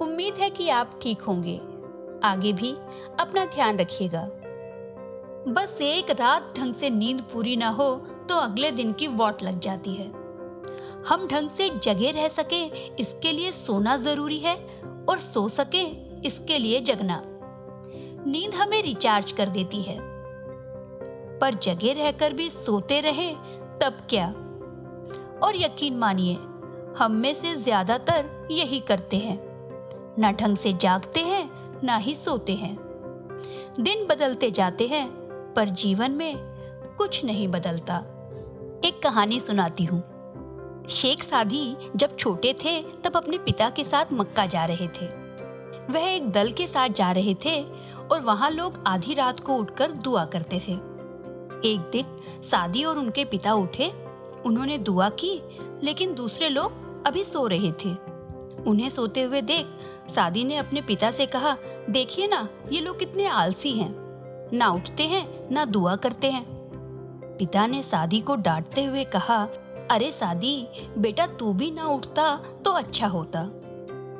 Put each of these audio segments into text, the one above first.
उम्मीद है कि आप ठीक होंगे। आगे भी अपना ध्यान रखिएगा। बस एक रात ढंग से नींद पूरी ना हो तो अगले दिन की वॉट लग जाती है। हम ढंग से जगे रह सके इसके लिए सोना ज़रूरी है और सो सके इसके लिए जगना। नींद हमें रिचार्ज कर देती है। पर जगे रहकर भी सोते रहे तब क्या? और यकीन मानिए, हम में से ज़्यादातर यही करते हैं। ना ढंग से जागते हैं, ना ही सोते हैं। दिन बदलते जाते हैं, पर जीवन में कुछ नहीं बदलता। एक कहानी सुनाती हूँ। शेख सादी जब छोटे थे, तब अपने पिता के साथ मक्का जा रहे थे। वह एक दल के साथ जा रहे थे और वहाँ लोग आधी रात को उठकर दुआ करते थे। एक दिन सादी और उनके पिता उठे। उन्होंने दुआ की, लेकिन दूसरे लोग अभी सो रहे थे। उन्हें सोते हुए देख सादी ने अपने पिता से कहा, देखिए ना, ये लोग कितने आलसी हैं। ना उठते हैं, ना दुआ करते हैं। पिता ने सादी को डांटते हुए कहा, अरे सादी, बेटा तू भी ना उठता तो अच्छा होता।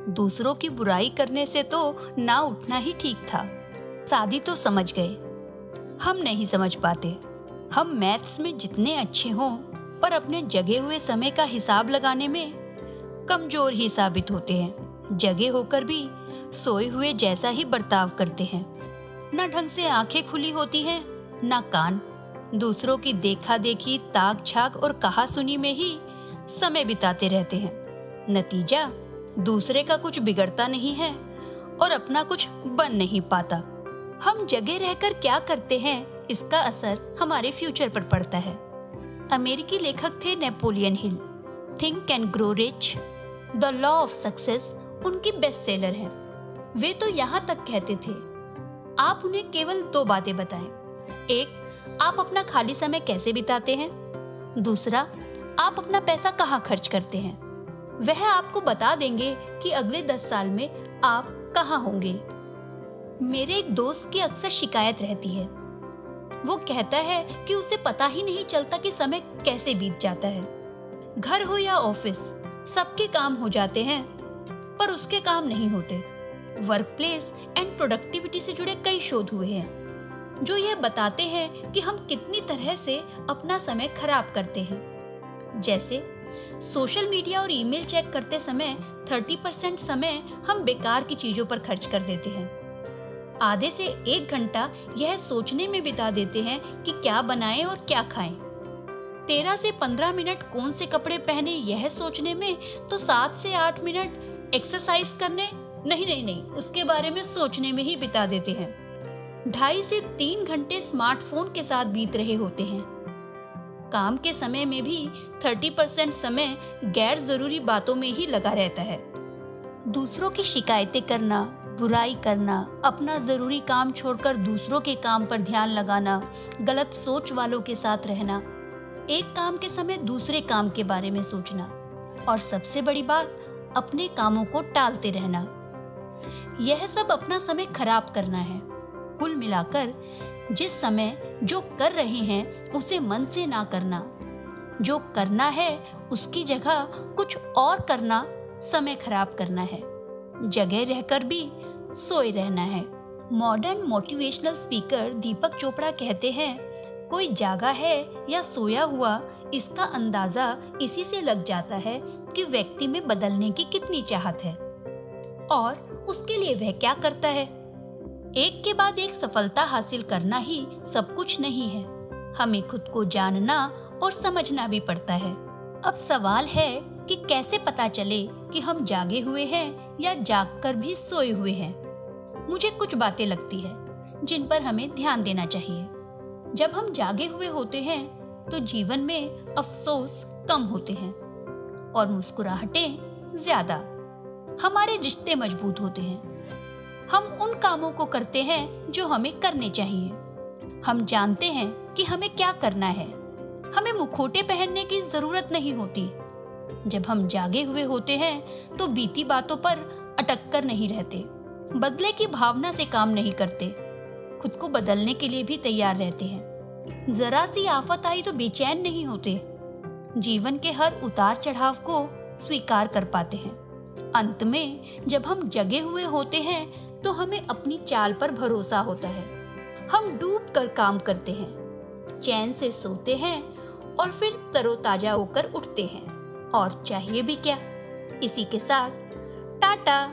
दूसरों की बुराई करने से तो ना उठना ही ठीक था। सादी तो समझ गए। हम नहीं समझ पाते। हम मैथ्स में जितने अच्छे हों, पर अपने जगे हुए समय का हिसाब लगाने में कमज़ोर ही साबित होते हैं। जगे होकर भी सोए हुए जैसा ही बर्ताव करते हैं। न ढंग से आँखें खुली होती हैं, न कान। दूसरों की देखा देखी ताक छाक और कहा सुनी में ही समय बिताते रहते हैं। नतीजा, दूसरे का कुछ बिगड़ता नहीं है और अपना कुछ बन नहीं पाता। हम जगह रहकर क्या करते हैं, इसका असर हमारे फ्यूचर पर पड़ता है। अमेरिकी लेखक थे Napoleon Hill. Think and grow rich. The law of success उनकी बेस्ट सेलर है। वे तो यहाँ तक कहते थे, आप उन्हें केवल दो बातें बताएँ। एक, आप अपना खाली समय कैसे बिताते हैं? दूसरा, आप अपना पैसा कहाँ खर्च करते हैं? वह आपको बता देंगे कि अगले दस साल में आप कहाँ होंगे। मेरे एक दोस्त की अक्सर शिकायत रहती है। वो कहता है कि उसे पता ही नहीं चलता कि समय कैसे बीत जाता है। घर हो या ऑफ़िस सबके काम हो जाते हैं, पर उसके काम नहीं होते। वर्क प्लेस एंड प्रोडक्टिविटी से जुड़े कई शोध हुए हैं, जो यह बताते हैं कि हम कितनी तरह से अपना समय खराब करते हैं। जैसे सोशल मीडिया और ईमेल चेक करते समय 30 परसेंट समय हम बेकार की चीज़ों पर खर्च कर देते हैं। आधे से एक घंटा यह सोचने में बिता देते हैं कि क्या बनाएँ और क्या खाएँ। तेरह से पंद्रह मिनट कौन से कपड़े पहने यह सोचने में तो सात से आठ मिनट एक्सरसाइज करने, नहीं नहीं नहीं, उसके बारे में सोचने में ही बिता देते हैं। ढाई से तीन घंटे स्मार्टफ़ोन के साथ बीत रहे होते हैं। काम के समय में भी थर्टी परसेंट समय गैर ज़रूरी बातों में ही लगा रहता है। दूसरों की शिकायतें करना, बुराई करना, अपना ज़रूरी काम छोड़कर दूसरों के काम पर ध्यान लगाना, गलत सोच वालों के साथ रहना एक काम के समय दूसरे काम के बारे में सोचना और सबसे बड़ी बात, अपने कामों को टालते रहना। यह सब अपना समय खराब करना है। कुल मिलाकर, जिस समय जो कर रहे हैं, उसे मन से ना करना। जो करना है, उसकी जगह कुछ और करना, समय खराब करना है। जगह रहकर भी सोए रहना है। Modern motivational speaker Deepak Chopra कहते हैं कोई जागा है या सोया हुआ, इसका अंदाज़ा इसी से लग जाता है कि व्यक्ति में बदलने की कितनी चाहत है। और उसके लिए वह क्या करता है? एक के बाद एक सफलता हासिल करना ही सब कुछ नहीं है। हमें खुद को जानना और समझना भी पड़ता है। अब सवाल है कि कैसे पता चले कि हम जागे हुए हैं या जागकर भी सोए हुए हैं? मुझे कुछ बातें लगती है जिन पर हमें ध्यान देना चाहिए। जब हम जागे हुए होते हैं तो जीवन में अफसोस कम होते हैं और मुस्कुराहटें ज़्यादा। हमारे रिश्ते मज़बूत होते हैं। हम उन कामों को करते हैं जो हमें करने चाहिए। हम जानते हैं कि हमें क्या करना है। हमें मुखोटे पहनने की ज़रूरत नहीं होती। जब हम जागे हुए होते हैं तो बीती बातों पर अटक कर नहीं रहते। बदले की भावना से काम नहीं करते। खुद को बदलने के लिए भी तैयार रहते हैं। जरा सी आफत आई तो बेचैन नहीं होते। जीवन के हर उतार चढ़ाव को स्वीकार कर पाते हैं। अंत में, जब हम जगे हुए होते हैं तो हमें अपनी चाल पर भरोसा होता है। हम डूब कर काम करते हैं। चैन से सोते हैं और फिर तरोताजा होकर उठते हैं। और चाहिए भी क्या? इसी के साथ, टाटा!